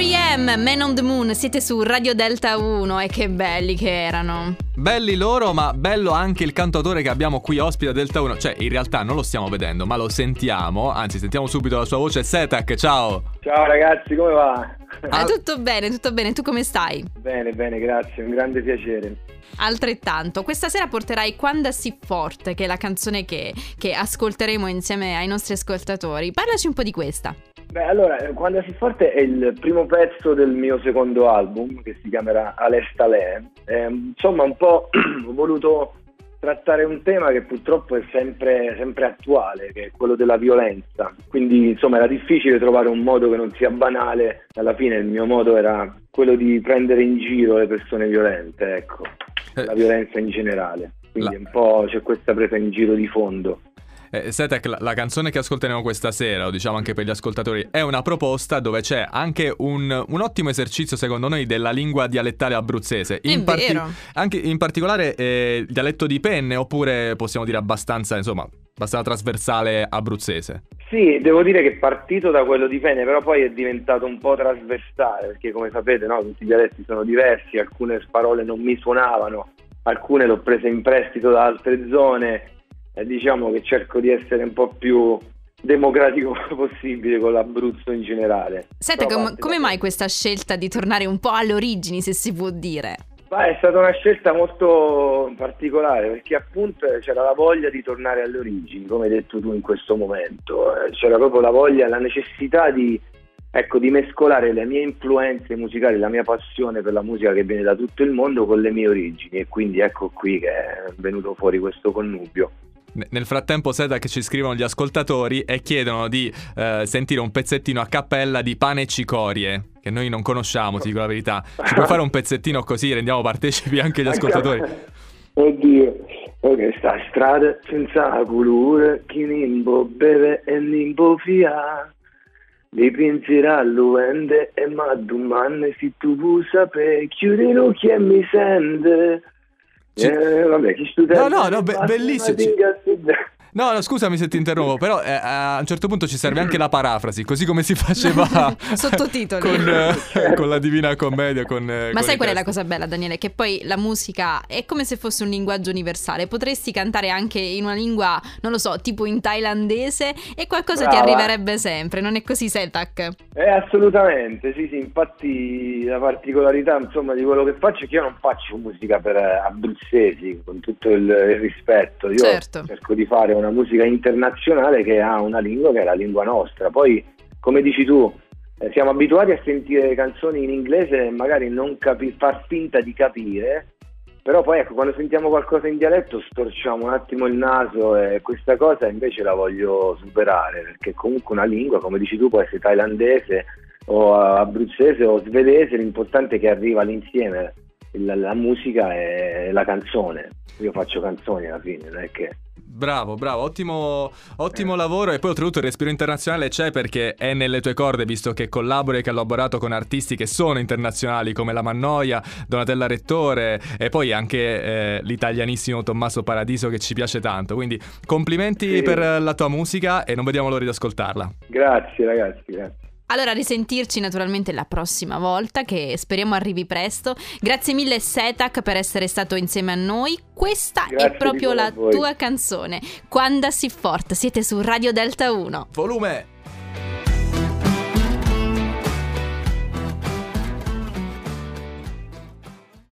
R.E.M. Man on the Moon, siete su Radio Delta 1 e che belli che erano. Belli loro, ma bello anche il cantautore che abbiamo qui ospite a Delta 1. Cioè, in realtà non lo stiamo vedendo, ma lo sentiamo. Anzi, sentiamo subito la sua voce. Setak, ciao! Ciao ragazzi, come va? Ah, tutto bene, tutto bene. Tu come stai? Bene, bene, grazie, un grande piacere. Altrettanto, questa sera porterai Quando si forte, che è la canzone che, che ascolteremo insieme ai nostri ascoltatori. Parlaci un po' di questa. Beh, allora, Quando si forte è il primo pezzo del mio secondo album che si chiamerà Alestalè. Eh, insomma, un po' ho voluto trattare un tema che purtroppo è sempre, sempre, attuale, che è quello della violenza. Quindi, insomma, era difficile trovare un modo che non sia banale. Alla fine il mio modo era quello di prendere in giro le persone violente, ecco, eh, la violenza in generale. Quindi la... un po' c'è questa presa in giro di fondo. Eh, Setek, la, la, canzone che ascolteremo questa sera, lo diciamo anche per gli ascoltatori, è una proposta dove c'è anche un, un ottimo esercizio, secondo noi, della lingua dialettale abruzzese. In, parti- anche, in particolare eh, il dialetto di penne, oppure possiamo dire abbastanza, insomma, abbastanza trasversale abruzzese. Sì, devo dire che è partito da quello di penne, però poi è diventato un po' trasversale, perché come sapete no, tutti i dialetti sono diversi, alcune parole non mi suonavano, alcune le ho prese in prestito da altre zone eh, diciamo che cerco di essere un po' più democratico possibile con l'Abruzzo in generale. Senti, com- come mai questa scelta di tornare un po' alle origini, se si può dire? Beh, è stata una scelta molto particolare perché appunto c'era la voglia di tornare alle origini, come hai detto tu in questo momento, eh, c'era proprio la voglia, la necessità di, ecco, di mescolare le mie influenze musicali, la mia passione per la musica che viene da tutto il mondo con le mie origini e quindi ecco qui che è venuto fuori questo connubio. Nel frattempo Seda che ci scrivono gli ascoltatori e chiedono di eh, sentire un pezzettino a cappella di Pane e Cicorie, che noi non conosciamo, ti dico la verità. Ci puoi fare un pezzettino così rendiamo partecipi anche gli ascoltatori? Oddio, ok, sta strada senza colore, chi nimbo beve e nimbo fia. Dipingerà l'uende e ma domani se tu vuoi sapere, chiudi l'occhio e mi sente. Ci... Eh, vabbè, chi studia... No, no, no, be- bellissimo. Ci... No, no, scusami se ti interrompo, però eh, a un certo punto ci serve anche la parafrasi, così come si faceva sottotitoli con, eh, con, la Divina Commedia. Con, eh, Ma con sai qual è la cosa bella, Daniele? Che poi la musica è come se fosse un linguaggio universale. Potresti cantare anche in una lingua, non lo so, tipo in thailandese e qualcosa Brava. ti arriverebbe sempre, non è così, Setak? Eh, assolutamente, sì, sì. Infatti, la particolarità insomma, di quello che faccio è che io non faccio musica per eh, abruzzesi, con tutto il, il rispetto. Io certo. cerco di fare una musica internazionale che ha una lingua che è la lingua nostra. Poi, come dici tu, eh, siamo abituati a sentire canzoni in inglese e magari non capi- far finta di capire, però poi ecco, quando sentiamo qualcosa in dialetto storciamo un attimo il naso e questa cosa invece la voglio superare, perché comunque una lingua, come dici tu, può essere thailandese o abruzzese o svedese, l'importante è che arriva all'insieme la, la musica e la canzone. Io faccio canzoni alla fine, non è che... Bravo, bravo, ottimo, ottimo lavoro e poi oltretutto il respiro internazionale c'è perché è nelle tue corde visto che collabori e che hai collaborato con artisti che sono internazionali come la Mannoia, Donatella Rettore e poi anche eh, l'italianissimo Tommaso Paradiso che ci piace tanto, quindi complimenti sì. per la tua musica e non vediamo l'ora di ascoltarla. Grazie ragazzi, grazie. Allora, risentirci naturalmente la prossima volta, che speriamo arrivi presto. Grazie mille Setak per essere stato insieme a noi. Questa Grazie è proprio la tua canzone. Quando si forte, siete su Radio Delta 1. Volume!